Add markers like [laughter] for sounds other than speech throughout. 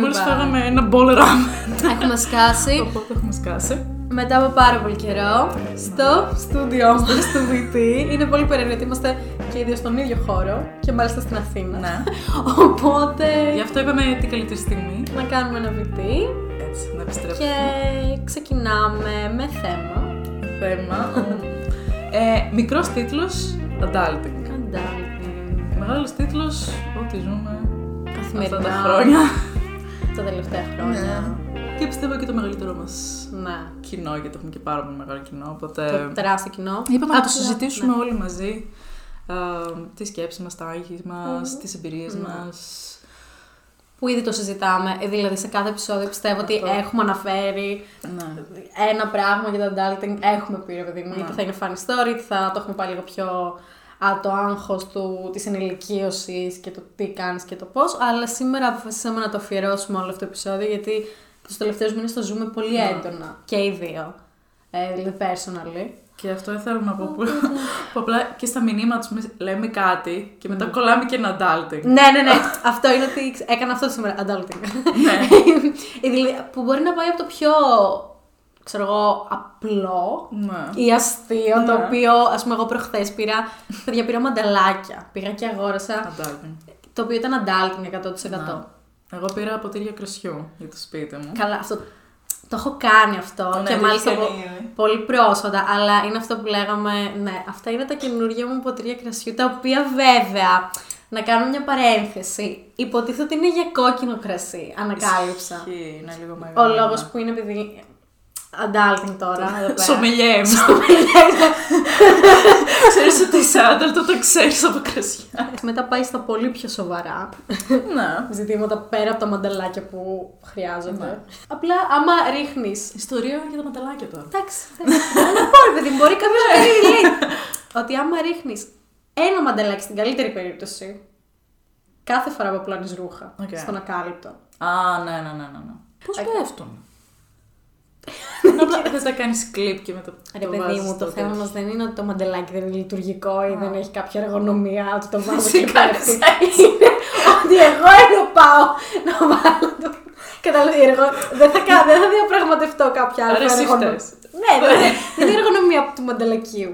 Μόλις πάει. φάγαμε ένα μπολ ράμεν. Έχουμε σκάσει Οπότε έχουμε σκάσει. μετά από πάρα πολύ καιρό στο στούντιό μας, στο VT. Είναι πολύ περίεργο γιατί είμαστε και οι δύο στον ίδιο χώρο και μάλιστα στην Αθήνα. Ναι. Οπότε Γι' αυτό είπαμε την καλύτερη στιγμή. να κάνουμε ένα VT Έτσι, να επιστρέψουμε. και ξεκινάμε με θέμα. Θέμα. ε, μικρός τίτλος, adulting. Adulting. Μεγάλος τίτλος, ό,τι ζούμε Καθημερινά. αυτά τα χρόνια. Τα τελευταία χρόνια. Και πιστεύω και το μεγαλύτερό μας Ναι. κοινό, γιατί έχουμε και πάρα πολύ μεγάλο κοινό, Το οπότε... τεράστιο κοινό. Είπαμε να το Απλά, συζητήσουμε ναι. όλοι μαζί. Ε, τις σκέψεις μας, τα άγχη μας, τις εμπειρίες Ναι. μας. Που ήδη το συζητάμε. Ε, Δηλαδή σε κάθε επεισόδιο πιστεύω ότι Αυτό. έχουμε αναφέρει Ναι. ένα πράγμα για το adulting. Έχουμε πει, ρε παιδί μου, είτε θα είναι funny story, είτε θα το έχουμε πάει λίγο πιο α, το άγχος του, της ενηλικίωσης και το τι κάνεις και το πώς. Αλλά σήμερα αποφασίσαμε να το αφιερώσουμε όλο αυτό το επεισόδιο γιατί τους τελευταίους μήνες το ζούμε πολύ έντονα. Και οι δύο. Ε, δηλαδή personally. Και αυτό ήθελα να πω που, που απλά και στα μηνύματα τους λέμε κάτι και μετά κολλάμε και ένα adulting. Ναι, ναι, ναι. αυτό είναι ότι ξ- έκανα αυτό σήμερα. Adulting. Ναι. [laughs] Ε, δηλαδή, που μπορεί να πάει από το πιο, ξέρω εγώ, απλό Ναι. ή αστείο, το Ναι. οποίο, ας πούμε, εγώ προχθές πήρα, παιδιά, πήρα μανταλάκια. Πήγα και αγόρασα, Adulting. το οποίο ήταν adulting 100%. Ναι. Εγώ πήρα ποτήρια κρασιού για το σπίτι μου. Καλά, αυτό το έχω κάνει αυτό Ναι, και το μάλιστα έχεις πο- κάνει ήδη. πολύ πρόσφατα, αλλά είναι αυτό που λέγαμε, ναι, αυτά είναι τα καινούργια μου ποτήρια κρασιού, τα οποία βέβαια, να κάνω μια παρένθεση, υποτίθεται ότι είναι για κόκκινο κρασί, ανακάλυψα. Ισχύει, είναι λίγο Ο μεγάλο. λόγος που είναι επειδή adulting τώρα, εδώ πέρα. Σομελιέ μου. Ξέρεις ότι είσαι adult, όταν ξέρεις από κρασιά. Μετά πάει στα πολύ πιο σοβαρά Ναι. ζητήματα πέρα από τα μανταλάκια που χρειάζονται. Ναι. Απλά άμα ρίχνει. Ιστορία για τα μανταλάκια τώρα. Εντάξει. Να πω, ρε παιδί, μου, μπορεί κάποιος να κάνει relate. Ότι άμα ρίχνεις ένα μανταλάκι στην καλύτερη περίπτωση, κάθε φορά που απλώνει ρούχα Οκ. στον ακάλυπτο. Α, ναι, ναι, ναι, ναι. ναι. Πώς Οκ. πέφτουν; Απλά θες να κάνεις κλιπ και μετά Ρε το παιδί βάζεις μου, το στο θέμα τέτοιο. μας δεν είναι ότι το μαντελάκι δεν είναι λειτουργικό ή δεν έχει κάποια εργονομία, ότι το βάζω Εσύ και κάνεις [laughs] πέφτει. Είναι ότι εγώ ενώ πάω να βάλω το. Κατάλαβε, εγώ δεν θα, κα- δεν θα διαπραγματευτώ κάποια άλλη Άρα εσύ εργονομία. φταίς. Ναι, δεν είναι- δεν είναι η εργονομία του μαντελακίου.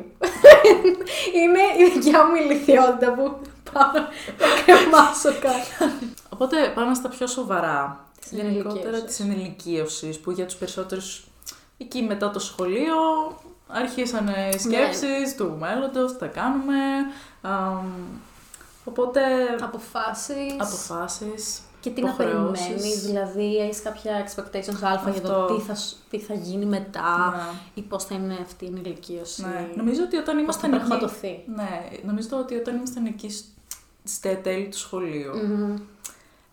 [laughs] είναι η δικιά μου ηλικιότητα που πάω να κρεμάσω κάτι. Οπότε πάμε στα πιο σοβαρά. Της Γενικότερα ενηλικίωσης. της ενηλικίωσης που για τους περισσότερους εκεί μετά το σχολείο αρχίσανε οι σκέψεις του μέλλοντος, τι θα κάνουμε. αμ, οπότε Αποφάσεις. αποφάσεις, Και τι να υποχρεώσεις. περιμένεις, δηλαδή έχεις κάποια expectations αλφα για το Αυτό. τι θα, σ- τι θα γίνει μετά Ναι. ή πώς θα είναι αυτή η ενηλικίωση. Ναι. Νομίζω ότι όταν Πώς θα ήμασταν εκεί... πραγματοθεί. Ναι, νομίζω ότι όταν ήμασταν εκεί σ- στα τέλη του σχολείου, Μμμ.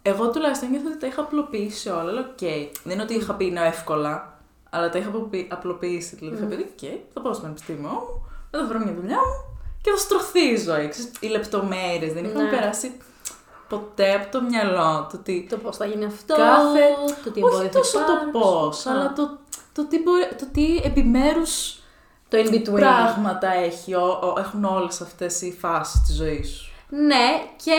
Εγώ τουλάχιστον νιώθω ότι τα είχα απλοποιήσει όλα. Λέω, οκ. Δεν είναι ότι είχα πει είναι εύκολα, αλλά τα είχα απλοποιη- απλοποιήσει. Δηλαδή, είχα πει, οκ, θα πάω στο πανεπιστήμιο μου, θα βρω μια δουλειά μου και θα στρωθεί η ζωή. Ξέρεις, οι λεπτομέρειες δεν είχαν Ναι. περάσει ποτέ από το μυαλό του ότι. Το πώς θα γίνει αυτό, Κάθε- το τι Όχι εμπόδια θα τόσο το υπάρξουν. πώς, Α, αλλά το, το, τι, μπορεί, το τι επιμέρους το in between. πράγματα έχει, ο- ο- έχουν όλες αυτές οι φάσεις της ζωής σου. Ναι, και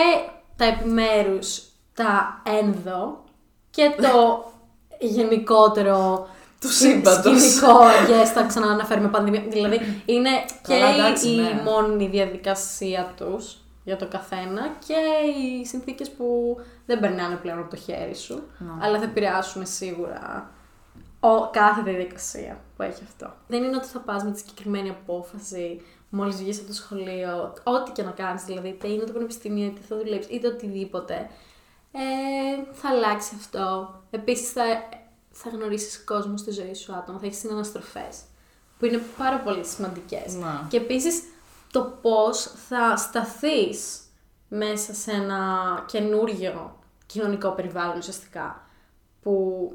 τα επιμέρους, τα ένδο και το [laughs] γενικότερο Του σκη- σύμπαντος. σκηνικό, yes, θα ξανααναφέρουμε πανδημία. Δηλαδή, είναι [laughs] και Καλά, εντάξει, η ναι. μόνη διαδικασία τους για το καθένα και οι συνθήκες που δεν περνάνε πλέον από το χέρι σου, Ναι. αλλά θα επηρεάσουν σίγουρα ο, κάθε διαδικασία που έχει αυτό. Δεν είναι ότι θα πας με τη συγκεκριμένη απόφαση μόλις βγεις από το σχολείο, ό,τι και να κάνεις δηλαδή, είτε είναι το πανεπιστήμιο, είτε θα δουλέψεις, είτε οτιδήποτε. Ε, θα αλλάξει αυτό. Επίσης θα, θα γνωρίσεις κόσμος στη ζωή σου άτομα, θα έχεις συναναστροφές, που είναι πάρα πολύ σημαντικές. Να. Και επίσης το πώς θα σταθείς μέσα σε ένα καινούριο κοινωνικό περιβάλλον ουσιαστικά που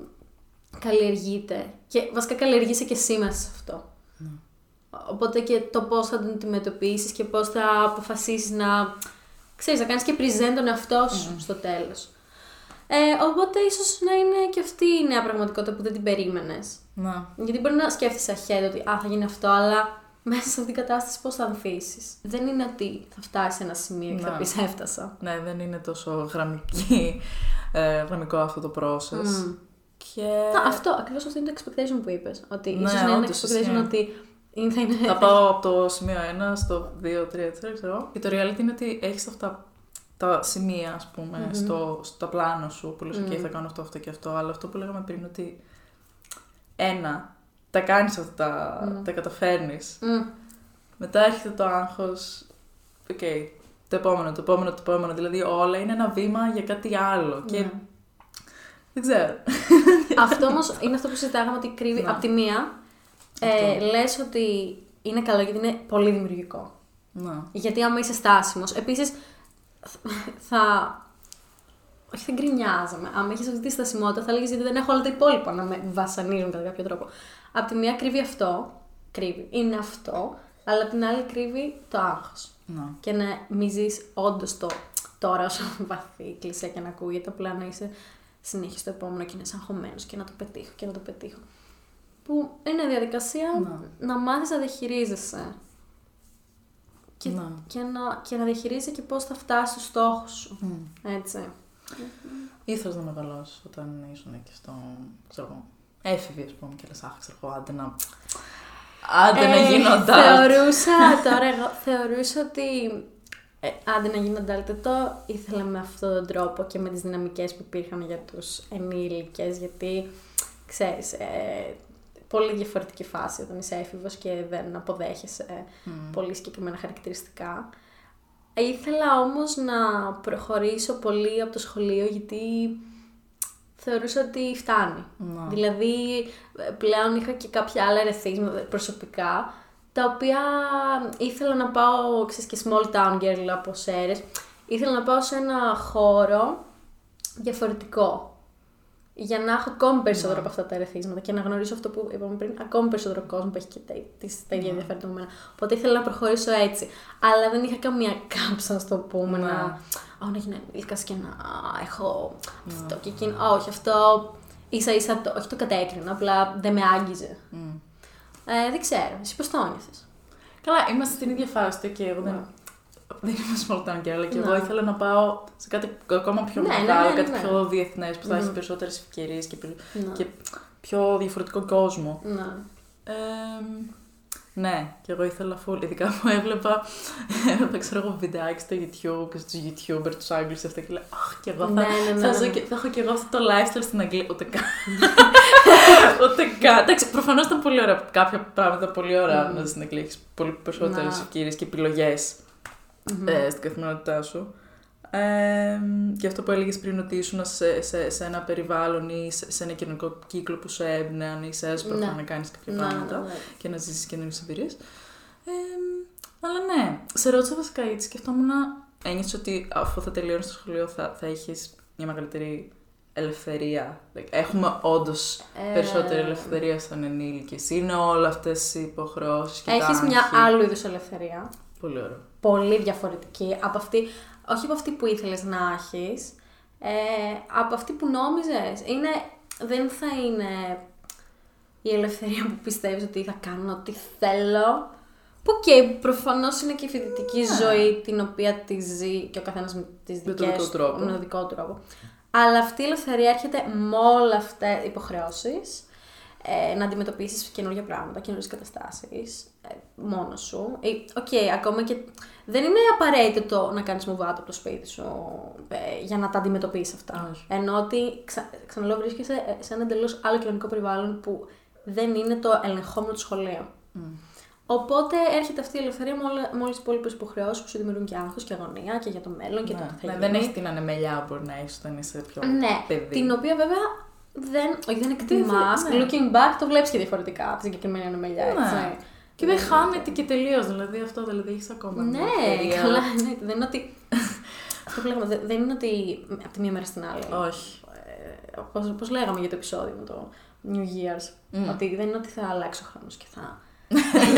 καλλιεργείται και βασικά καλλιεργείσαι και εσύ μέσα σε αυτό. Οπότε και το πώς θα τον αντιμετωπίσεις και πώς θα αποφασίσεις να, ξέρεις, να κάνεις και present τον εαυτό σου στο τέλος. Ε, οπότε ίσως να είναι και αυτή η νέα πραγματικότητα που δεν την περίμενες. Να. Γιατί μπορεί να σκέφτεσαι αρχαία ότι α, θα γίνει αυτό, αλλά [laughs] μέσα σε αυτήν την κατάσταση πώς θα ανθίσεις. Δεν είναι ότι θα φτάσεις σε ένα σημείο και θα Ναι. πεις έφτασα. Ναι, δεν είναι τόσο γραμμική ε, γραμμικό αυτό το process. Μμ. Και Να, αυτό, ακριβώς αυτό είναι το expectation που είπες. Ότι Ναι, ίσως να είναι όντως, expectation ισχύει. ότι είναι, θα είναι... θα πάω από το σημείο 1 στο 2, 3, 4, ξέρω εγώ. Και το reality είναι ότι έχεις αυτά τα σημεία, ας πούμε, Μμμ. στο, στο πλάνο σου που λες, «OK, Μμ. θα κάνω αυτό, αυτό και αυτό. Αλλά αυτό που λέγαμε πριν ότι ένα, τα κάνεις αυτά, τα, Μμ. τα καταφέρνεις. Μμ. Μετά έρχεται το άγχος, οκ, το επόμενο, το επόμενο, το επόμενο. Δηλαδή όλα είναι ένα βήμα για κάτι άλλο. Και Ναι. δεν ξέρω. αυτό όμως είναι αυτό που συζητάγαμε ότι κρύβει. Ναι. Απ' τη μία, ε, λες ότι είναι καλό γιατί είναι πολύ δημιουργικό. Να. Γιατί άμα είσαι στάσιμος, επίσης θα. Όχι, δεν γκρινιάζαμε. Αν είχε αυτή τη στασιμότητα, θα έλεγε γιατί δεν έχω όλα τα υπόλοιπα να με βασανίζουν κατά κάποιο τρόπο. Απ' τη μία κρύβει αυτό. Κρύβει. Είναι αυτό. Αλλά απ' την άλλη κρύβει το άγχος. Να. Και να μην ζει όντως το τώρα όσο [laughs] βαθύ κλεισέ και να ακούγεται, απλά να είσαι συνέχεια στο επόμενο και να είσαι αγχωμένος και να το πετύχω και να το πετύχω. Που είναι διαδικασία Να. να μάθεις να διαχειρίζεσαι. Και, Να. και, να, και να διαχειρίζεσαι και πώς θα φτάσει στο στόχο σου. Μμ. Έτσι. Ήθελες να μεγαλώσεις όταν ήσουν και στο. ξέρω εγώ. Έφηβη, ας πούμε, και λες, Αχ, ξέρω εγώ, άντε να. Άντε να Ε, γίνω adult. Θεωρούσα, [laughs] τώρα εγώ θεωρούσα ότι ε, άντε να γίνω adult, δεν το ήθελα με αυτόν τον τρόπο και με τις δυναμικές που υπήρχαν για τους ενήλικες, γιατί, ξέρεις, ε, πολύ διαφορετική φάση όταν είσαι έφηβος και δεν αποδέχεσαι Μμ. πολύ συγκεκριμένα χαρακτηριστικά. Ήθελα όμως να προχωρήσω πολύ από το σχολείο γιατί θεωρούσα ότι φτάνει. Να. Δηλαδή ε, πλέον είχα και κάποια άλλα ερεθίσματα προσωπικά τα οποία ήθελα να πάω, ξέρεις και small town girl από Σέρες, ήθελα να πάω σε ένα χώρο διαφορετικό για να έχω ακόμη περισσότερο από αυτά τα ερεθίσματα και να γνωρίσω αυτό που είπαμε πριν, ακόμη περισσότερο κόσμο που έχει και τα, τις- τα ίδια Ναι. ενδιαφέροντα με εμένα. Οπότε ήθελα να προχωρήσω έτσι. Αλλά δεν είχα καμία κάψα, να το πούμε, Ναι. να, «Ω, να γίνω ενήλικας και να έχω Ναι. αυτό και εκείνο. Όχι, αυτό ίσα ίσα, το, όχι το κατέκρινα, απλά δεν με άγγιζε. Μμ. Ε, δεν ξέρω, εσύ πώς το ένιωθες. Καλά, είμαστε στην ίδια φάση του και εγώ δεν. Δεν είμαι small town girl, αλλά και εγώ Ναι. ήθελα να πάω σε κάτι ακόμα πιο Ναι, ναι, μεγάλο, ναι, κάτι ναι. πιο διεθνές που θα έχει Μμμ. περισσότερες ευκαιρίες και, πι- Ναι. και πιο διαφορετικό κόσμο. Ναι. Ε, ναι, και εγώ ήθελα full. Ειδικά που έβλεπα, έβλεπα ξέρω εγώ, βιντεάκι στο YouTube και στους YouTuber, τους Άγγλους αυτά και λέω Αχ, και εγώ θα, Ναι, ναι, ναι, θα, ναι, ζω ναι. και- θα έχω και εγώ αυτό το lifestyle στην Αγγλία. Ούτε καν. [laughs] Ούτε καν. Εντάξει, προφανώς ήταν πολύ ωραία. Κάποια πράγματα πολύ ωραία Μμμ. να ζεις στην Αγγλία. Έχεις πολύ περισσότερες Να. ευκαιρίες και επιλογές Μμμ. ε, στην καθημερινότητά σου. Ε, και αυτό που έλεγες πριν ότι ήσουν σε, σε, σε ένα περιβάλλον ή σε, σε ένα κοινωνικό κύκλο που σου έμπνεαν ή σε έσπρωχαν Ναι. να κάνεις κάποια Ναι, ναι, πράγματα ναι. και να ζήσεις καινούριες εμπειρίες. Ε, αλλά ναι, σε ρώτησα βασικά γιατί σκεφτόμουν ένιωσες ότι αφού θα τελειώνεις το σχολείο θα, θα έχεις μια μεγαλύτερη ελευθερία. Like, έχουμε όντως Ε, περισσότερη ελευθερία στον ενήλικες. Είναι όλα αυτές οι υποχρεώσεις και τα Έχεις μια άγχη. άλλου είδους ελευθερία. Πολύ ωραίο. Πολύ διαφορετική από αυτή, όχι από αυτή που ήθελες να έχεις, ε, από αυτή που νόμιζες. Είναι, δεν θα είναι η ελευθερία που πιστεύεις ότι θα κάνω ό,τι θέλω. Που και προφανώς είναι και η φοιτητική ζωή την οποία τη ζει και ο καθένας με τις Με δικές τον δικό του- τρόπο. με τον δικό του τρόπο. Αλλά αυτή η ελευθερία έρχεται με όλα αυτά τις υποχρεώσεις, ε, να αντιμετωπίσεις καινούργια πράγματα, καινούργιες καταστάσεις, ε, μόνος σου. Ε, Οκ, ακόμα και δεν είναι απαραίτητο να κάνεις move out από το σπίτι σου ε, για να τα αντιμετωπίσεις αυτά. Όχι. Ενώ ότι, ξα, ξαναλέω, βρίσκεσαι ε, σε ένα εντελώς άλλο κοινωνικό περιβάλλον που δεν είναι το ελεγχόμενο του σχολείου. Οπότε έρχεται αυτή η ελευθερία με, όλα, με όλες τις υπόλοιπες υποχρεώσεις που σου δημιουργούν και άγχος και αγωνία και για το μέλλον και το Ναι, τι θα ναι, γίνει. δεν έχει την ανεμελιά που μπορεί να έχεις όταν είσαι πιο Ναι, παιδί. την οποία βέβαια δεν, όχι, δεν εκτιμά. ναι. Looking back το βλέπεις και διαφορετικά τη συγκεκριμένη ανεμελιά. Ναι. Έτσι. Και δεν χάνεται και τελείως. Δηλαδή αυτό δηλαδή έχεις ακόμα. μια Ναι, ελευθερία. καλά, ναι, δεν είναι ότι. Αυτό που λέγαμε, δεν- δεν είναι ότι από τη μία μέρα στην άλλη. Όχι. Ε, πώς, πώς λέγαμε για το επεισόδιο με το New Year's. Μμ. Ότι δεν είναι ότι θα αλλάξει ο χρόνος και θα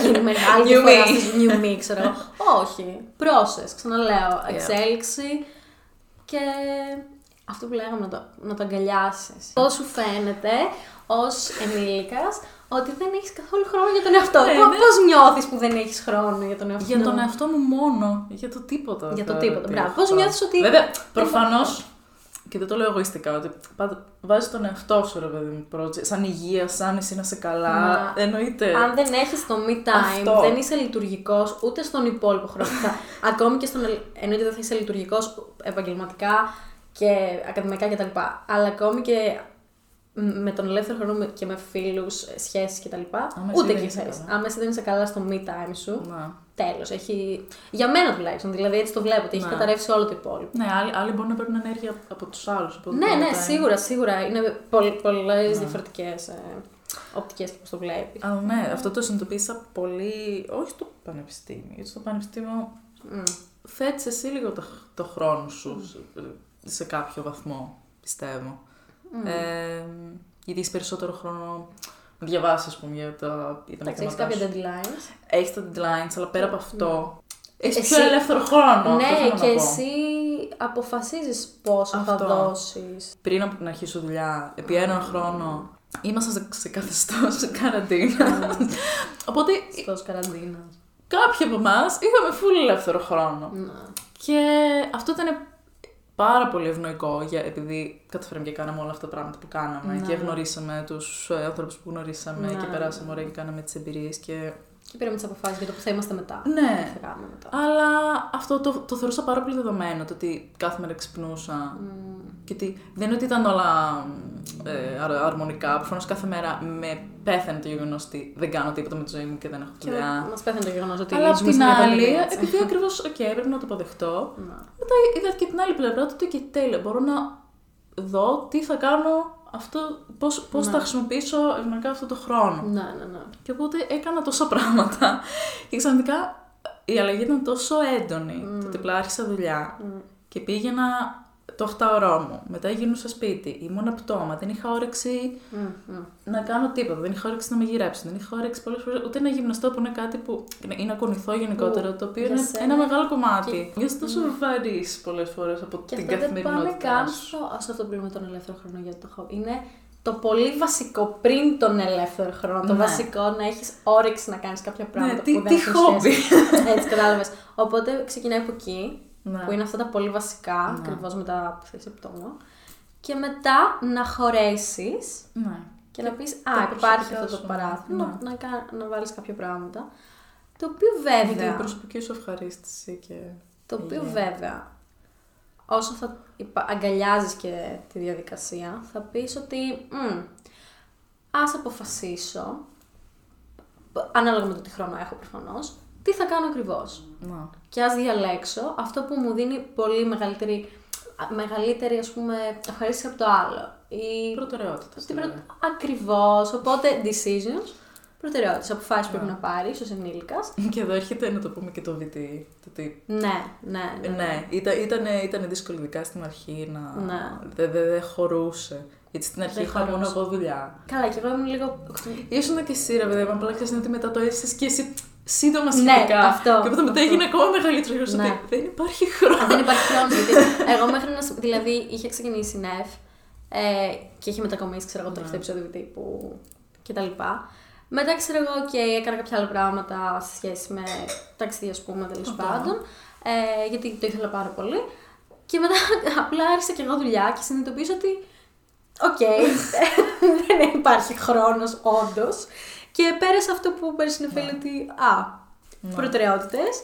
γίνει [laughs] μεγάλη New διαφορά me. στις New me, ξέρω εγώ. [laughs] Όχι. Process, ξαναλέω. Εξέλιξη και αυτό που λέγαμε να το, να το αγκαλιάσεις. Πώς σου φαίνεται ως ενήλικας ότι δεν έχεις καθόλου χρόνο για τον εαυτό. Ναι, Πώς, ναι. πώς νιώθεις που δεν έχεις χρόνο για τον εαυτό Για τον εαυτό μου μόνο. Για το τίποτα. Για το τώρα τίποτα. τι Μπράβο. έχω. Πώς νιώθεις ότι- Βέβαια, προφανώς και δεν το λέω εγωιστικά, ότι πάντα βάζεις τον εαυτό σου, ρε παιδί μου, project, σαν υγεία, σαν εσύ να σε καλά. Μα, Εννοείται. Αν δεν έχεις το me time, Αυτό. δεν είσαι λειτουργικός ούτε στον υπόλοιπο χρόνο. Θα- [laughs] ακόμη και στον. ελ- Εννοείται δεν θα είσαι λειτουργικός επαγγελματικά και ακαδημαϊκά κτλ. Αλλά ακόμη και με τον ελεύθερο χρόνο με- και με φίλους, σχέσεις κτλ. Άμα εσύ Ούτε δεν εκεί είσαι θα είσαι. καλά. Άμα εσύ δεν είσαι καλά στο me time σου, Να. τέλος. Έχει... Για μένα τουλάχιστον. Δηλαδή έτσι το βλέπω, ότι έχει Ναι. καταρρεύσει όλο το υπόλοιπο. Ναι, άλλοι, άλλοι μπορούν να παίρνουν ενέργεια από τους άλλους. Ναι, ναι, σίγουρα, σίγουρα. Είναι πολλές διαφορετικές ε, οπτικές και πώς το βλέπει. Αλλά ναι, αυτό το συνειδητοποίησα πολύ, όχι στο πανεπιστήμιο, γιατί στο πανεπιστήμιο θέτεις εσύ λίγο το, το χρόνο σου σε, σε κάποιο βαθμό, πιστεύω. Ε, γιατί έχεις περισσότερο χρόνο να διαβάσεις, ας πούμε, για τα, για τα Εντάξει, έχεις μαθήματά κάποια σου. deadlines. Έχεις τα deadlines, αλλά πέρα από αυτό, έχεις Εσύ- πιο ελεύθερο χρόνο. αυτό Ναι, θέλω και να πω. εσύ αποφασίζεις πόσο θα Αυτό. δώσεις. Πριν από την αρχή σου δουλειά, επί έναν χρόνο, ήμασταν σε- σε καθεστώς καραντίνα. [laughs] Οπότε Στο καραντίνα. κάποιοι από εμάς είχαμε full ελεύθερο χρόνο. Ναι. Και αυτό ήταν πάρα πολύ ευνοϊκό, για, επειδή καταφέραμε και κάναμε όλα αυτά τα πράγματα που κάναμε Ναι. και γνωρίσαμε τους ε, ανθρώπους που γνωρίσαμε Ναι. και περάσαμε ωραία και κάναμε τις εμπειρίες και... Και πήραμε τις αποφάσεις για το που θα είμαστε μετά. Ναι, Τι θα κάνουμε μετά. αλλά αυτό το, το θεωρούσα πάρα πολύ δεδομένο, το ότι κάθε μέρα ξυπνούσα Μμμ. και ότι δεν είναι ότι ήταν όλα ε, αρ- αρμονικά, προφανώς κάθε μέρα με πέθανε το γεγονός ότι δεν κάνω τίποτα με τη ζωή μου και δεν έχω Και δουλειά. μας πέθανε το γεγονός ότι Αλλά απ' ζούμε την σε μια άλλη, πανδημία, έτσι. επειδή ακριβώς, οκ, πρέπει να το αποδεχτώ, Ναι. μετά είδα και την άλλη πλευρά του ότι και τέλεια, μπορώ να δω τι θα κάνω αυτό, πώς, πώς Ναι. θα χρησιμοποιήσω ευνοϊκά αυτό το χρόνο. Ναι, ναι, ναι. Και οπότε έκανα τόσα πράγματα [laughs] και ξαφνικά η αλλαγή ήταν τόσο έντονη, το ότι απλά άρχισα δουλειά Μμ. και πήγαινα το 8ωρό μου, μετά γυρνούσα σπίτι, ήμουν πτώμα, δεν είχα όρεξη Μμ, μμ. να κάνω τίποτα. Δεν είχα όρεξη να με γυρέψω. Δεν είχα όρεξη πολλές φορές ούτε να γυμναστώ που είναι κάτι που είναι να κουνηθώ γενικότερα, το οποίο για είναι σένα ένα μεγάλο κομμάτι. Νιώθω τόσο βαρύς πολλές φορές από Και την αυτό δεν πάμε καθημερινότητά καν σου. στο, σε αυτό που λέμε τον ελεύθερο χρόνο για το χόμπι. Είναι το πολύ βασικό πριν τον ελεύθερο χρόνο. Το Ναι. βασικό να έχεις όρεξη να κάνεις κάποια πράγματα τι- που δεν τι έχουν χόμπι. σχέση. Έτσι, κατάλαβες. Οπότε ξεκινάει από εκεί, Ναι. που είναι αυτά τα πολύ βασικά, Ναι. ακριβώς μετά που θα είσαι πτώμα. Και μετά να χωρέσεις Ναι. και να πεις τα Α, υπάρχει προσωπικά αυτό το σου, παράθυρο, ναι. να, να, κα- να βάλεις κάποια πράγματα. Το οποίο Για βέβαια. την προσωπική σου ευχαρίστηση και. Το οποίο υγεία. βέβαια, όσο θα υπα- αγκαλιάζεις και τη διαδικασία, θα πεις ότι «Μμ, ας αποφασίσω, ανάλογα με το τι χρόνο έχω προφανώς, τι θα κάνω ακριβώς; Ναι. Και ας διαλέξω αυτό που μου δίνει πολύ μεγαλύτερη, α, μεγαλύτερη ας πούμε, ευχαρίστηση από το άλλο. Η... Προτεραιότητα. Στην προ... Ακριβώς, οπότε decisions, προτεραιότητες, αποφάσεις που Ναι. πρέπει να πάρεις ως ενήλικας. Και εδώ έρχεται να το πούμε και το VT. Το ότι Ναι, ναι, ναι. Ναι, ήταν, ήταν, ήταν δύσκολο ειδικά στην αρχή να. Ναι. Δεν δε, δε χωρούσε. Γιατί στην αρχή Δεν είχα μόνο χωρούσε. εγώ δουλειά. Καλά, και εγώ ήμουν λίγο. Ήσουν και εσύ, ρε παιδί μου, απλά ξέρεις ότι μετά το έζησες και εσύ σύντομα Ναι, σχετικά. αυτό, Και οπότε μετά αυτό. έγινε ακόμα μεγαλύτερο. Ναι. Ναι. ότι δεν υπάρχει χρόνο. Α, δεν υπάρχει χρόνο. [laughs] γιατί εγώ μέχρι να. σ- Δηλαδή, είχε ξεκινήσει η ΝΕΦ ε, και είχε μετακομίσει, ξέρω εγώ, το τελευταίο επεισόδιο τύπου κτλ. Μετά ξέρω εγώ, OK, έκανα κάποια άλλα πράγματα σε σχέση με ταξίδια, ας πούμε, τέλος Αυτό. πάντων. Ε, γιατί το ήθελα πάρα πολύ. Και μετά [laughs] απλά άρχισα και εγώ δουλειά και συνειδητοποίησα ότι. Οκ, [laughs] δεν υπάρχει χρόνος, όντως. Και πέρασε αυτό που πέρασε να φίλοι ότι. Α, Ναι. προτεραιότητες.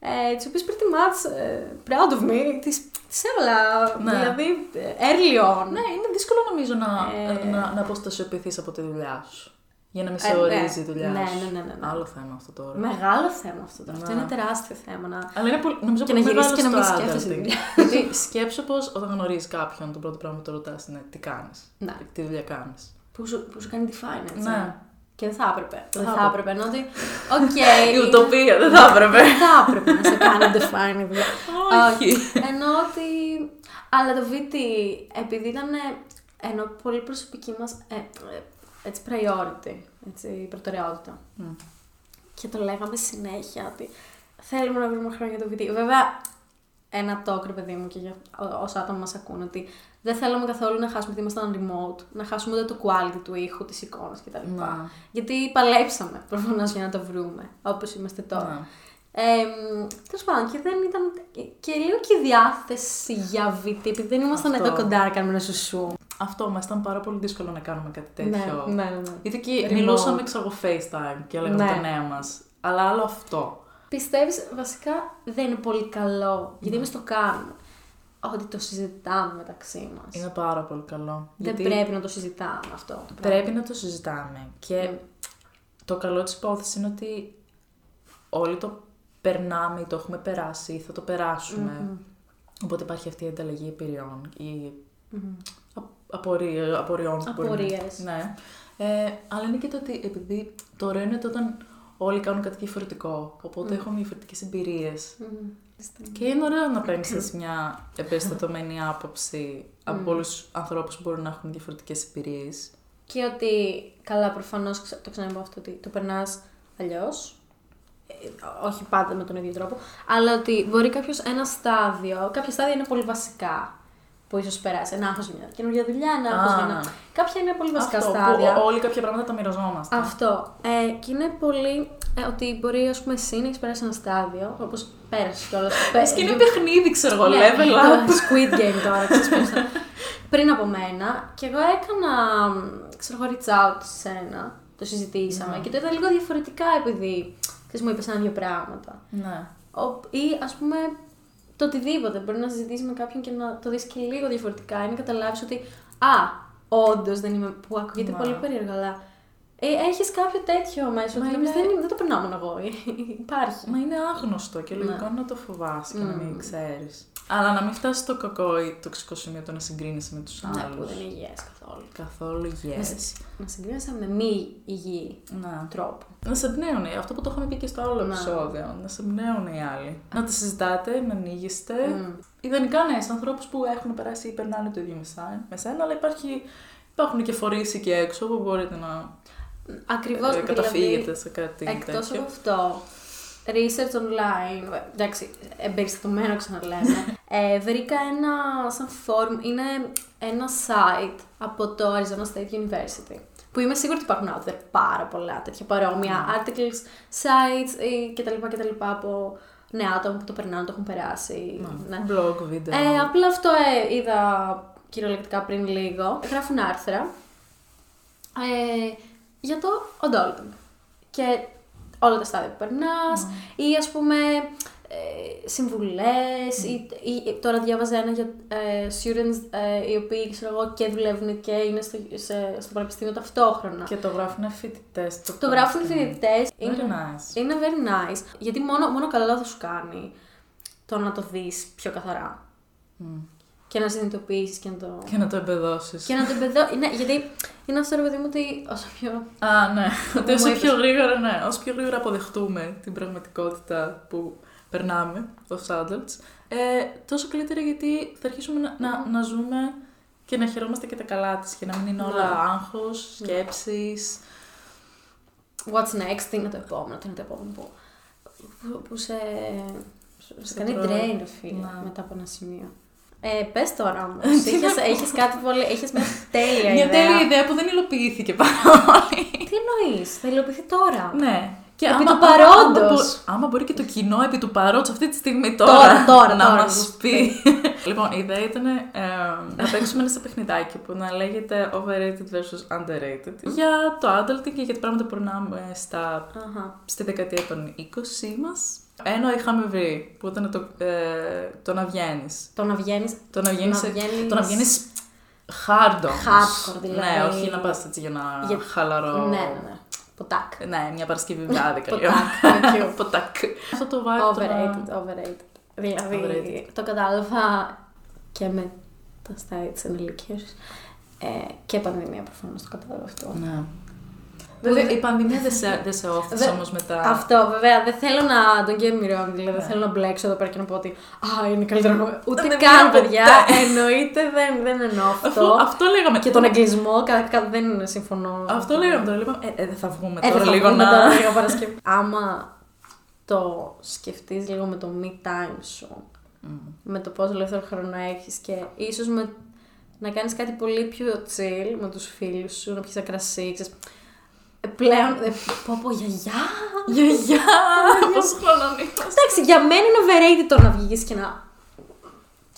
Ε, τις οποίες pretty much ε, proud of me, τις, τις έβαλα. Ναι. Δηλαδή, ε, early on. Ναι, είναι δύσκολο νομίζω να, Ε. να, να αποστασιοποιηθείς από τη δουλειά σου. Για να μην σε Ε, ναι. ορίζει η δουλειά Ναι, σου. ναι, ναι, ναι, ναι. Άλλο θέμα αυτό τώρα. Μεγάλο θέμα αυτό τώρα. Αυτό Ναι. είναι τεράστιο θέμα. Να... Αλλά είναι πολύ, νομίζω Και πολύ να γυρίσεις μεγάλο και να στο μην σκέφτεσαι τη adulting. δουλειά. Γιατί σκέψου πως όταν γνωρίζεις κάποιον, το πρώτο πράγμα που το ρωτάς είναι τι κάνεις; Ναι. Τι δουλειά κάνεις; Που, σου, που σου κάνει define, έτσι. Ναι. Και δεν θα έπρεπε. Δεν Δεν θα θα έπρεπε. Ενώ ότι. [laughs] Οκ. Η είναι- ουτοπία δεν θα έπρεπε. Δεν θα έπρεπε να σε κάνει define η δουλειά. Όχι. Ενώ ότι. Αλλά το VT, επειδή ήταν. Ενώ πολύ προσωπική μας. Ε, ε, έτσι, priority. Έτσι, προτεραιότητα. Μμ. Και το λέγαμε συνέχεια ότι θέλουμε να βρούμε χρόνο για το VT. Βέβαια, ένα talk, ρε παιδί μου, και για ό- όσα άτομα μας ακούν, ότι δεν θέλουμε καθόλου να χάσουμε, γιατί ήμασταν remote, να χάσουμε ούτε το quality του ήχου, της εικόνας κτλ. Να. Γιατί παλέψαμε προφανώς για να το βρούμε, όπως είμαστε τώρα. Να. Τέλος πάντων, και δεν ήταν. και λίγο και η διάθεση για VT, επειδή δεν ήμασταν Αυτό. εδώ κοντά να κάνουμε ένα σουσού. Αυτό μας ήταν πάρα πολύ δύσκολο να κάνουμε κάτι Ναι, τέτοιο. ναι, ναι. Γιατί και Remote. μιλούσαμε, ξέρω εγώ, FaceTime και έλεγαμε Ναι. τα νέα μας. Αλλά άλλο αυτό. Πιστεύεις, βασικά δεν είναι πολύ καλό, γιατί εμείς το κάνουμε. Ότι το συζητάμε μεταξύ μας. Είναι πάρα πολύ καλό. Δεν Γιατί πρέπει να το συζητάμε αυτό. το πράγμα. πρέπει να το συζητάμε. Και Mm. το καλό της υπόθεσης είναι ότι όλοι το περνάμε ή το έχουμε περάσει ή θα το περασουμε Μμμ. Οπότε υπάρχει αυτή η ανταλλαγή εμπειριών ή Μμμ. Α- απορία- απορριών. που μπορεί να- Απορίες. Ναι. Ε, αλλά είναι και το ότι επειδή το ωραίο είναι ότι όταν όλοι κάνουν κάτι διαφορετικό, οπότε Mm. έχουμε διαφορετικές εμπειρίες. Μμμ. Και είναι ωραίο να παίρνεις μια εμπεριστατωμένη άποψη από Mm. όλους τους ανθρώπους που μπορούν να έχουν διαφορετικές εμπειρίες. Και ότι, καλά, προφανώς το ξαναείπα αυτό, ότι το περνάς αλλιώς. όχι πάντα με τον ίδιο τρόπο, αλλά ότι μπορεί κάποιος ένα στάδιο, κάποια στάδια είναι πολύ βασικά που ίσως περάσει. Ένα άγχος για μια καινούργια δουλειά, ένα άγχος Α, για ένα. ναι. Κάποια είναι πολύ βασικά Αυτό, στάδια. Που όλοι κάποια πράγματα τα μοιραζόμαστε. Αυτό. Ε, και είναι πολύ. Ε, ότι μπορεί, ας πούμε, εσύ να έχεις περάσει ένα στάδιο, όπως πέρασες κιόλας. Πες και είναι παιχνίδι, ξέρω εγώ, Ναι, level up. Το Squid Game τώρα, ξέρεις πώς θα- Πριν από μένα και εγώ έκανα, ξέρω εγώ, reach out σε σένα, το συζητήσαμε Ναι. και το είδα λίγο διαφορετικά επειδή, ξέρεις, μου είπες ένα-δυο πράγματα. Ναι. Ο- Ή, ας πούμε, το οτιδήποτε, μπορεί να συζητήσει με κάποιον και να το δεις και λίγο διαφορετικά ή να καταλάβεις ότι, α, όντως δεν είμαι, που ακούγεται Ναι. πολύ περίεργο, αλλά ε, έχεις κάποιο τέτοιο μέσα, Μα ότι είναι- δεν, είναι- δεν το περνάω μόνο εγώ, υπάρχει. Μα είναι άγνωστο και λογικό Ναι. είναι να το φοβάσαι και να μην Μμμ. ξέρεις. Αλλά να μην φτάσει στο κακό ή τοξικό σημείο το να συγκρίνεσαι με τους Ναι, άλλους. που δεν είναι υγιές καθόλου. Καθόλου Να yes. σε- Να συγκρίνεσαι με μη υγιή Ναι. τρόπο. Να σε εμπνέουν, αυτό που το είχαμε πει και στο άλλο Ναι. επεισόδιο. Να σε εμπνέουν οι άλλοι. Να τα συζητάτε, να ανοίγεστε. Μμ. Ιδανικά ναι, σε ανθρώπους που έχουν περάσει ή περνάνε το ίδιο με σένα, με σένα αλλά υπάρχει, υπάρχουν και φορείς εκεί έξω που μπορείτε να Ακριβώς, ε, καταφύγετε δηλαδή, σε κάτι εκτός τέτοιο. από αυτό, research online, ε, εντάξει, εμπεριστατωμένο ξαναλέμε, ε, βρήκα ένα σαν forum, είναι ένα site από το Arizona State University, που είμαι σίγουρη ότι υπάρχουν out there πάρα πολλά τέτοια παρόμοια articles, sites ή κτλ. κτλ. από νέα άτομα που το περνάνε, το έχουν περάσει. ναι. Blog, βίντεο. Ε, απλά αυτό ε, είδα κυριολεκτικά πριν λίγο. Γράφουν άρθρα ε, για το adulting. Και όλα τα στάδια που περνάς ή ας πούμε ε, συμβουλές ή, ή- τώρα διάβαζα ένα για ε, students ε, οι οποίοι ξέρω εγώ και δουλεύουν και είναι στο, σε, στο πανεπιστήμιο ταυτόχρονα. Και το γράφουν φοιτητές. Το γράφουν οι φοιτητές. Very Είναι, nice. είναι very nice. Γιατί μόνο, μόνο καλό θα σου κάνει το να το δεις πιο καθαρά. Μμ. Και να συνειδητοποιήσεις και να το. Και να το εμπεδώσεις. Και να το εμπεδώ. Ναι, γιατί είναι αυτό ρε παιδί μου ότι όσο πιο. Α, ναι. Ότι μου όσο είπες. πιο γρήγορα, ναι, όσο πιο γρήγορα αποδεχτούμε την πραγματικότητα που περνάμε ως adults, ε, τόσο καλύτερα γιατί θα αρχίσουμε να, να, να ζούμε και να χαιρόμαστε και τα καλά της και να μην είναι όλα Ναι. άγχος, σκέψεις. What's next, τι είναι το επόμενο, τι είναι το επόμενο που, που, που σε, σε Σε κάνει τρώει. drain, ρε φίλε, Ναι. μετά από ένα σημείο. Ε, πες τώρα όμως, [laughs] έχεις, έχεις κάτι πολύ, έχεις μια τέλεια Μια ιδέα. τέλεια ιδέα που δεν υλοποιήθηκε πάρα πολύ. Τι εννοείς, θα υλοποιηθεί τώρα; ναι. Και Επί άμα, του άμα- παρόντος. Άμα, μπο- άμα μπορεί και το κοινό επί του παρόντος αυτή τη στιγμή Τώρα, τώρα, τώρα, να τώρα, μας να μας πει. [laughs] λοιπόν, η ιδέα ήταν ε, να παίξουμε ένα σε παιχνιδάκι που να λέγεται overrated versus underrated για το adulting και για τα πράγματα που περνάμε στα, Αχα. στη δεκαετία των 20 μας. Ένα είχαμε βρει που ήταν το, ε, το να βγαίνεις. Το να βγαίνεις, Το να βγαίνεις, Να σε- βγαίνεις- το να βγαίνεις hard όμως. Hardcore, δηλαδή. Ναι, όχι να πας έτσι για να Για- χαλαρό. ναι, ναι, ναι, ποτάκ. Ναι, μια Παρασκευή βράδυ καλή Ποτάκ, ώρα. thank you. [laughs] Ποτάκ. Αυτό το vibe το να- Overrated, overrated. Δηλαδή, Overrated. το κατάλαβα και με τα στάδια της ενηλικίας. Ε, και πανδημία προφανώς το κατάλαβα αυτό. Ναι. Βέβαια- Βέβαια, η πανδημία δεν σε, δεν σε όφησε Δε- όμως μετά. Αυτό βέβαια, δεν θέλω να τον get me wrong, δηλαδή δεν Ναι. θέλω να μπλέξω εδώ πέρα και να πω ότι Α, είναι καλύτερο να Ούτε Δεν καν, βλέπω παιδιά. ποτέ. Εννοείται δεν, δεν εννοώ Αυτό, αυτό. αυτό λέγαμε. Και τον αγγλισμό κα, κα, δεν συμφωνώ. Αυτό λέγαμε τώρα. Λέγαμε, ε, ε, δεν θα βγούμε Ε, τώρα δεν θα λίγο πούμε να. τώρα λίγο Παρασκευή. Άμα το σκεφτείς λίγο με το me time σου, Μμ. με το πόσο ελεύθερο χρόνο έχεις και ίσως με, να κάνεις κάτι πολύ πιο chill με τους φίλους σου, να πιεις ένα κρασί, ξέρεις. Ε, Πλέον, ε, πω πω γιαγιά, Γιαγιά! Πόσο χρόνο είμαστε. Εντάξει, για μένα είναι overrated το να βγεις και να.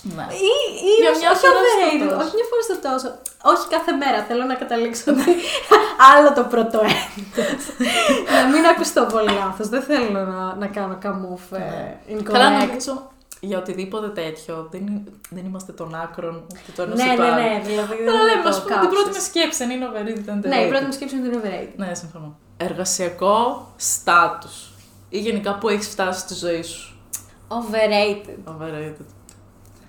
Ναι. Ή, ή Για όχι, μια όχι φορά στο overrated, τόσο. όχι μια φορά στο τόσο. Όχι κάθε μέρα. Θέλω να καταλήξω ότι [laughs] άλλο το πρώτο έντος. να μην ακουστώ πολύ λάθος. Δεν θέλω να, να κάνω καμούφ. ε, incorrect. Καλά, νομίζω για οτιδήποτε τέτοιο δεν, είναι- δεν είμαστε των άκρων ούτε το ένα Ναι, ναι, ναι. Δηλαδή, δεν Αλλά λέμε, το ας πούμε, την πρώτη κάψεις. μας σκέψη αν είναι overrated ή Ναι, η πρώτη μου σκέψη είναι ότι είναι overrated. Ναι, συμφωνώ. Εργασιακό στάτους ή γενικά που έχεις φτάσει στη ζωή σου. Overrated. Overrated.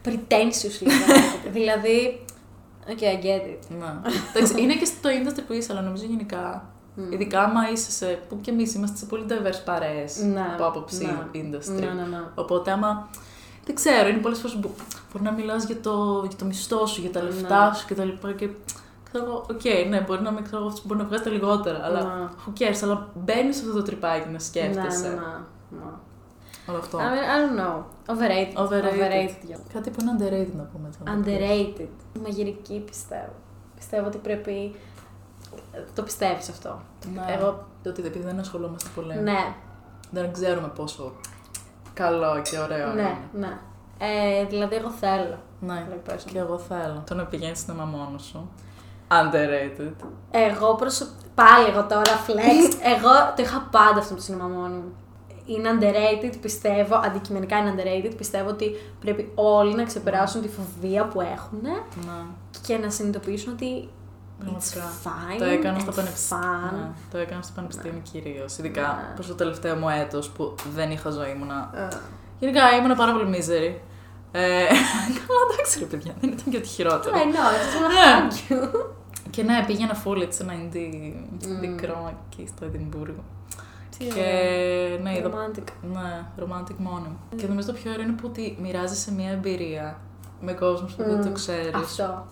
Pretentious [laughs] λίγο. overrated. δηλαδή. Okay, I get it. Ναι. Εντάξει, είναι και στο industry που είσαι, αλλά νομίζω γενικά. Ειδικά άμα είσαι σε. που και εμείς είμαστε σε πολύ diverse παρέες Ναι, από άποψη ναι. industry. Ναι, ναι, ναι. Οπότε άμα. Δεν ξέρω, είναι πολλές φορές που μπορεί να μιλάς για το, για το μισθό σου, για τα λεφτά σου κτλ. Και, ξέρω εγώ, οκ, ναι, μπορεί να, μην ξέρω, εγώ, μπορεί να βγάζετε λιγότερα, αλλά Ναι. who cares, αλλά μπαίνεις σε αυτό το τρυπάκι να σκέφτεσαι. Ναι, ναι, ναι. Όλο αυτό. I mean, I don't know. Overrated. Overrated. για- Κάτι που είναι underrated να πούμε τώρα. Underrated. Μαγειρική πιστεύω. Πιστεύω ότι πρέπει. Το πιστεύεις αυτό. Ναι. Εγώ. Ότι επειδή δεν ασχολούμαστε πολύ. Ναι, Δεν ξέρουμε πόσο καλό και ωραίο ναι, είναι. ναι. Ε, δηλαδή, εγώ θέλω. Ναι. Like person. Και εγώ θέλω. Το να πηγαίνει σινεμά μόνο σου. Underrated. Εγώ προσωπικά. Πάλι εγώ τώρα flex. [laughs] εγώ το είχα πάντα αυτό το σινεμά μόνο μου. Είναι underrated, πιστεύω, αντικειμενικά είναι underrated. Πιστεύω ότι πρέπει όλοι να ξεπεράσουν τη φοβία που έχουν Ναι. και να συνειδητοποιήσουν ότι it's Πραγματικά. fine. Το έκανα and στο πανεπιστήμιο. fun. Ναι, το έκανα στο πανεπιστήμιο κυρίως. Ειδικά Ναι. προς το τελευταίο μου έτος που δεν είχα ζωή. Ήμουνα... Ε, Γενικά ήμουνα πάρα πολύ μίζερη. Ε, [laughs] καλά, εντάξει ρε παιδιά, δεν ήταν και ότι χειρότερο. I know, I just wanna Ναι. hug you. Και ναι, πήγαινα full έτσι σε ένα indie Mm. μικρό εκεί στο Εδιμβούργο. Τι Και ωραίο. ναι, είδα Romantic. Ναι, romantic μόνο. Και νομίζω το πιο ωραίο είναι που ότι μοιράζεσαι μια εμπειρία με κόσμος που δεν το Μμ, ξέρεις. Αυτό.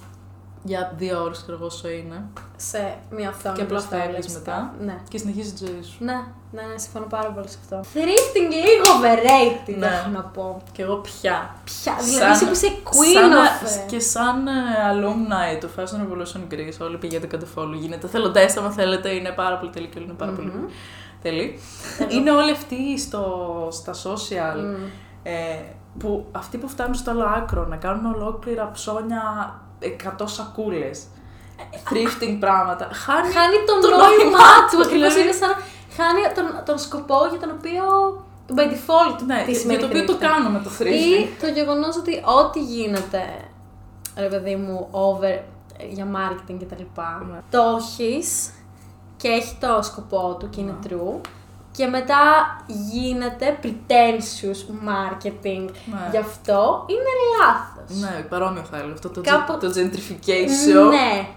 Για δύο ώρες, ξέρω εγώ, όσο είναι. Σε μια οθόνη. Και απλά μπροστά, φεύγεις βλέπεις μετά. τα- Ναι. Και συνεχίζεις τη ζωή σου. Ναι, ναι, ναι, συμφωνώ πάρα πολύ σε αυτό. Thrifting λίγο overrated, Ναι. έχω να πω. Και εγώ πια. Πια, Σαν- δηλαδή εσύ που είσαι queen σαν, of it. Και σαν ε, alumni του Fashion Revolution Greece, όλοι πηγαίνετε κάντε follow. Γίνεται θελοντέ, άμα θέλετε, είναι πάρα πολύ τέλειο και όλοι είναι πάρα πολύ τέλειοι. είναι όλοι αυτοί στο, στα social. Μμ. Ε, που αυτοί που φτάνουν στο άλλο άκρο να κάνουν ολόκληρα ψώνια 100 σακούλες. Thrifting πράγματα. Χάνει, Χάνει τον το νόημά του. του, Ακριβώς δηλαδή. είναι σαν. Χάνει τον, τον σκοπό για τον οποίο. τον by default. Ναι, τη για σημαίνει το οποίο το thrift. κάνουμε το Ή thrifting. το γεγονός ότι ό,τι γίνεται, ρε παιδί μου, over ε, για marketing κτλ. Ναι. Το έχεις και έχει το σκοπό του και είναι Ναι. true. Και μετά γίνεται pretentious marketing. Ναι. Γι' αυτό είναι λάθος. Ναι, παρόμοιο θα έλεγα. Αυτό το, Κάπου- το gentrification, Ναι.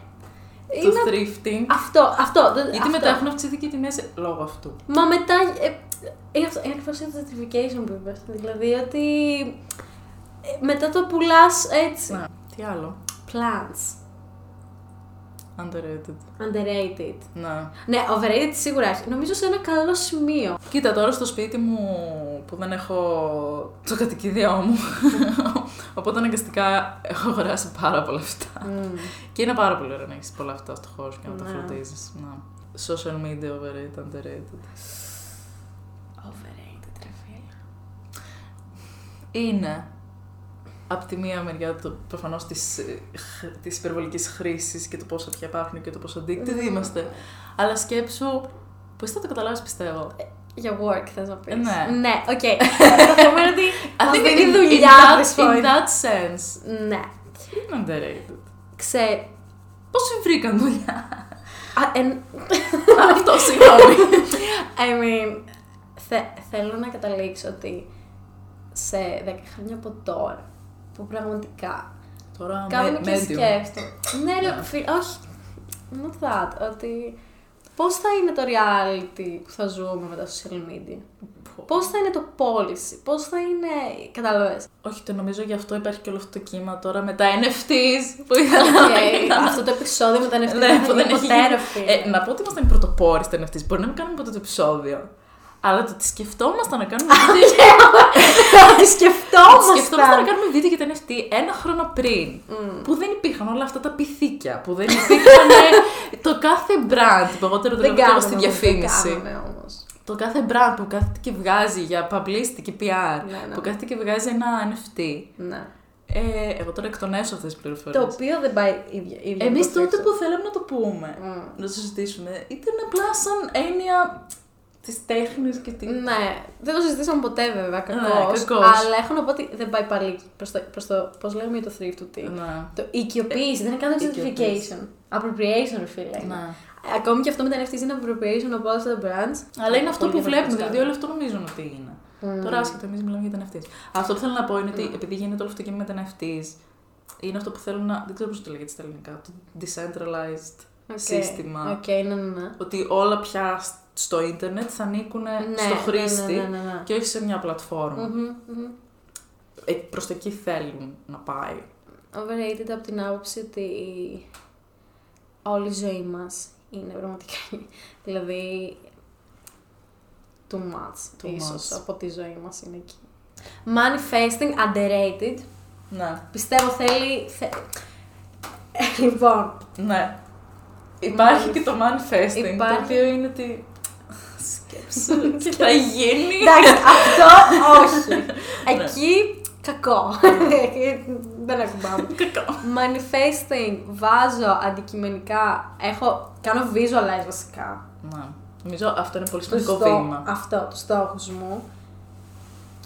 το Είναι thrifting. αυτό, αυτό. Γιατί αυτό. μετά έχουν αυξηθεί και οι τιμές λόγω αυτού. Μα μετά. Ε, είναι αυτό. Είναι ακριβώς το gentrification που είπες. Δηλαδή ότι. ε, μετά το πουλάς έτσι. Ναι. Τι άλλο; Plants. Underrated. Underrated. Ναι. Ναι, overrated σίγουρα έχει. Νομίζω σε ένα καλό σημείο. Κοίτα, τώρα στο σπίτι μου που δεν έχω το κατοικίδιό μου. [laughs] Οπότε αναγκαστικά έχω αγοράσει πάρα πολλά αυτά. Και είναι πάρα πολύ ωραίο να έχεις πολλά αυτά στο χώρο σου και να τα Ναι. φροντίζεις. Ναι. Social media overrated, underrated. Overrated, ρε φίλε. Είναι από τη μία μεριά το, προφανώς της της υπερβολικής χρήσης και το πόσα πια υπάρχουν και το πόσο addicted είμαστε. Αλλά σκέψου. Πώ θα το καταλάβεις, πιστεύω. Για work θες να πεις. Ναι. Ναι, οκ. [laughs] Το θέμα είναι ότι I μας think δίνει in- δουλειά in this that, in point. that sense. Ναι. Είναι underrated. Ξέρει. Πώς σου βρήκαν δουλειά; Α, εν- [laughs] Αυτό, συγγνώμη. I mean, θε- θέλω να καταλήξω ότι σε 10 χρόνια από τώρα, που πραγματικά Τώρα κάθομαι με, και medium. σκέφτομαι. Ναι, ρε, φίλε, όχι. Not that. Ότι πώς θα είναι το reality που θα ζούμε με τα social media; Πώς θα είναι το policy; Πώς θα είναι. Κατάλαβες; Όχι, το νομίζω γι' αυτό υπάρχει και όλο αυτό το κύμα τώρα με τα NFTs που ήθελα να Okay, κάνω. αυτό το επεισόδιο με τα NFT Ναι, δεν που θα δεν γίνει έχει ποτέ, γίνει. ρε φίλε. Ε, να πω ότι ήμασταν οι πρωτοπόροι στα NFTs. Μπορεί να μην κάνουμε ποτέ το επεισόδιο. Αλλά το ότι σκεφτόμασταν να κάνουμε βίντεο. [laughs] Ότι σκεφτόμασταν. σκεφτόμασταν να κάνουμε βίντεο για τα NFT ένα χρόνο πριν. Που δεν υπήρχαν όλα αυτά τα πυθίκια. Που δεν υπήρχαν ε, το [laughs] κάθε brand. Που εγώ τώρα Δεν δουλεύω και εγώ κάναμε στη όμως, διαφήμιση. Δεν κάναμε όμως. το κάθε brand που κάθεται και βγάζει για publicity και PR, Ναι, ναι. που κάθεται και βγάζει ένα NFT. Ναι. Ε, εγώ τώρα εκτονέσω αυτές τις πληροφορίες. Το οποίο δεν πάει ίδια. ίδια Εμείς υπόθεση. τότε που θέλαμε να το πούμε, Μμ. να το συζητήσουμε, ήταν απλά σαν έννοια τη τέχνη και τη. Ναι, δεν το συζητήσαμε ποτέ βέβαια, κακώς, κακώς. Αλλά έχω να πω ότι δεν πάει πάλι προς το, προς το πώς λέμε για το thrifty. Ναι. Το οικειοποίηση, δεν είναι καν Οικειοποίηση. certification. Appropriation, ρε φίλε. είναι. Ναι. Ακόμη και αυτό με τα NFTs είναι appropriation από όλα τα brands. Αλλά είναι αυτό Πολύ που βλέπουμε, διαφορετικά. δηλαδή όλο αυτό νομίζουν ότι είναι. Μμ. Τώρα άσχετα, εμείς μιλάμε για τα NFTs. Αυτό που θέλω να πω είναι ότι επειδή γίνεται όλο αυτό και με τα NFTs, είναι αυτό που θέλω να. Δεν ξέρω πώς το λέγεται στα ελληνικά. Το decentralized OK. σύστημα. Οκ, ναι, ναι, ναι. Ότι όλα πια στο ίντερνετ θα ανήκουν στο χρήστη Ναι, ναι, ναι, ναι. και όχι σε μια πλατφόρμα. Μμμ, μμμ. Ε, προς τα εκεί θέλουν να πάει. Overrated από την άποψη ότι όλη η ζωή μας είναι πραγματικά. [laughs] δηλαδή. Too much, Too ίσως, much. από τη ζωή μας είναι εκεί. Manifesting underrated. Ναι. Πιστεύω θέλει. θε- Ε, [laughs] λοιπόν, Ναι. Υπάρχει και το manifesting, Υπάρχει. το οποίο είναι ότι σκέψου και [laughs] θα γίνει; εντάξει, αυτό όχι. [laughs] Ναι. Εκεί κακό. [laughs] Δεν ακουμπάμε. Κακό. Manifesting, βάζω αντικειμενικά, έχω, κάνω visualize βασικά. Ναι. Νομίζω αυτό είναι πολύ το σημαντικό στό- βήμα. Αυτό, τους στόχους μου.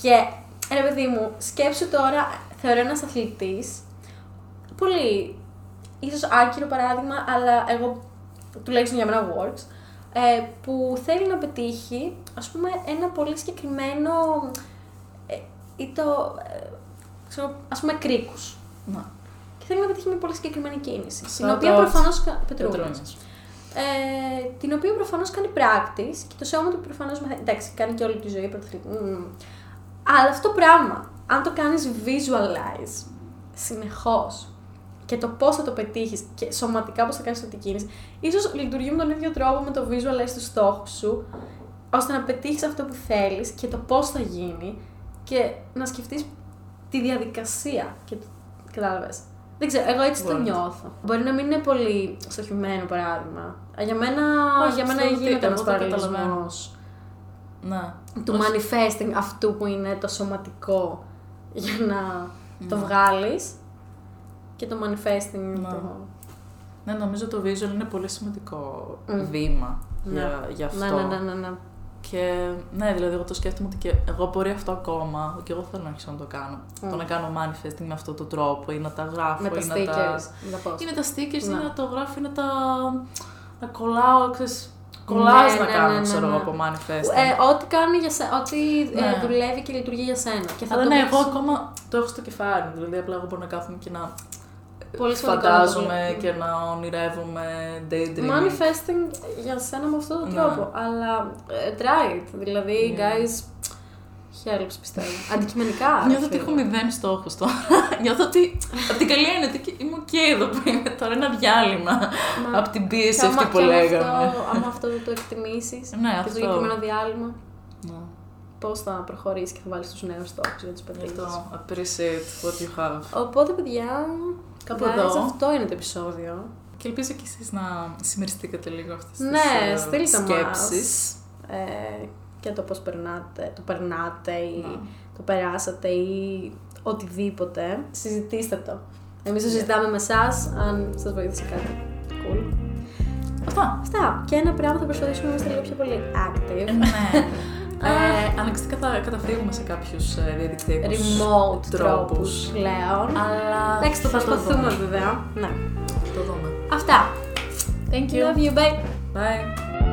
Και ρε παιδί μου, σκέψου τώρα, θεωρώ ένας αθλητής. Πολύ. ίσως άκυρο παράδειγμα, αλλά εγώ τουλάχιστον για μένα works. Ε, που θέλει να πετύχει, ας πούμε, ένα πολύ συγκεκριμένο. Ε, ή το. Ε, ξέρω, ας πούμε, κρίκους. Ναι. Και θέλει να πετύχει μια πολύ συγκεκριμένη κίνηση. Την Shout οποία out προφανώς. Πετρούνας Πετρούνιας. ε, την οποία προφανώς κάνει practice και το σώμα του προφανώς μαθαίνει. Εντάξει, κάνει και όλη τη ζωή πρωταθλητή. Μμμ. Αλλά αυτό το πράγμα, αν το κάνεις visualize συνεχώς και το πώς θα το πετύχεις και σωματικά πώς θα κάνεις αυτή την κίνηση, ίσως λειτουργεί με τον ίδιο τρόπο με το visualize του στόχου σου, ώστε να πετύχεις αυτό που θέλεις και το πώς θα γίνει και να σκεφτείς τη διαδικασία. Και... Κατάλαβες. Δεν ξέρω, εγώ έτσι το Μπορεί. νιώθω. Μπορεί να μην είναι πολύ στοχευμένο παράδειγμα. Α, Για μένα, Όχι, για μένα πιστεύω ότι γίνεται ένας εγώ το καταλαβαίνω. παραλληλισμός Ναι. του Όχι. manifesting αυτού που είναι το σωματικό για να το Ναι. βγάλεις και το manifesting είναι Ναι. το... Ναι, νομίζω το visual είναι πολύ σημαντικό Μμ. βήμα Ναι. για, για αυτό. Ναι, ναι, ναι, ναι, ναι. Και ναι, δηλαδή εγώ το σκέφτομαι ότι και εγώ μπορεί αυτό ακόμα και εγώ θέλω να αρχίσω να το κάνω. Μμ. Το να κάνω manifesting με αυτόν τον τρόπο ή να τα γράφω Με τα ή να stickers, τα... με τα post. Ή με τα stickers ή Ναι. να το γράφω ή να τα... να κολλάω, ξέρεις, κολλάζ Ναι, να ναι, κάνω, ναι, ναι, ξέρω ναι. εγώ, από manifesting. Ε, ό,τι κάνει για σένα, ό,τι ε, Ναι. δουλεύει και λειτουργεί για σένα. Και θα Αλλά το ναι, βρεις- εγώ ακόμα το έχω στο κεφάλι μου. Δηλαδή, απλά εγώ μπορώ να κάθομαι και να Πολύ σημαντικό να το φαντάζομαι βλέπεις. και να ονειρεύομαι daydreaming. Manifesting για σένα με αυτόν τον Ναι. τρόπο. Αλλά ε, try it. Δηλαδή, Ναι. guys, helps πιστεύω. [laughs] Αντικειμενικά. Νιώθω ρε ότι έχω φίλε. μηδέν στόχους τώρα. [laughs] Νιώθω ότι. από την καλή έννοια ότι είμαι οκ εδώ που είμαι τώρα, ένα διάλειμμα. Μα- από την πίεση Και άμα- αυτή που και άμα λέγαμε. Αυτό, άμα αυτό δεν το εκτιμήσεις Ναι, και αυτό. το συγκεκριμένο διάλειμμα, Ναι. πώς θα προχωρήσεις και θα βάλεις τους νέους στόχους για τους Γι' πετύχει. αυτό appreciate what you have. Οπότε, παιδιά, Κάπου guys, εδώ. αυτό είναι το επεισόδιο. Και ελπίζω και εσείς να συμμεριστήκατε λίγο αυτές Ναι, τις ε, στείλτε μας. σκέψεις. Ε, και το πώς περνάτε, το περνάτε ή Ναι. το περάσατε ή οτιδήποτε. Συζητήστε το. Εμείς το συζητάμε με εσάς αν σας βοήθησε κάτι. Cool. Αυτά. Αυτά. Και ένα πράγμα θα προσπαθήσουμε να είμαστε λίγο πιο πολύ active. ναι. [laughs] ε, αναγκαστικά θα καταφύγουμε σε κάποιους ε, διαδικτυακούς Remote τρόπους τρόπους. πλέον. Αλλά Εντάξει, το θα προσπαθούμε δούμε. βέβαια. Ναι. Το δούμε. Αυτά. Thank you. Love you, bye. Bye.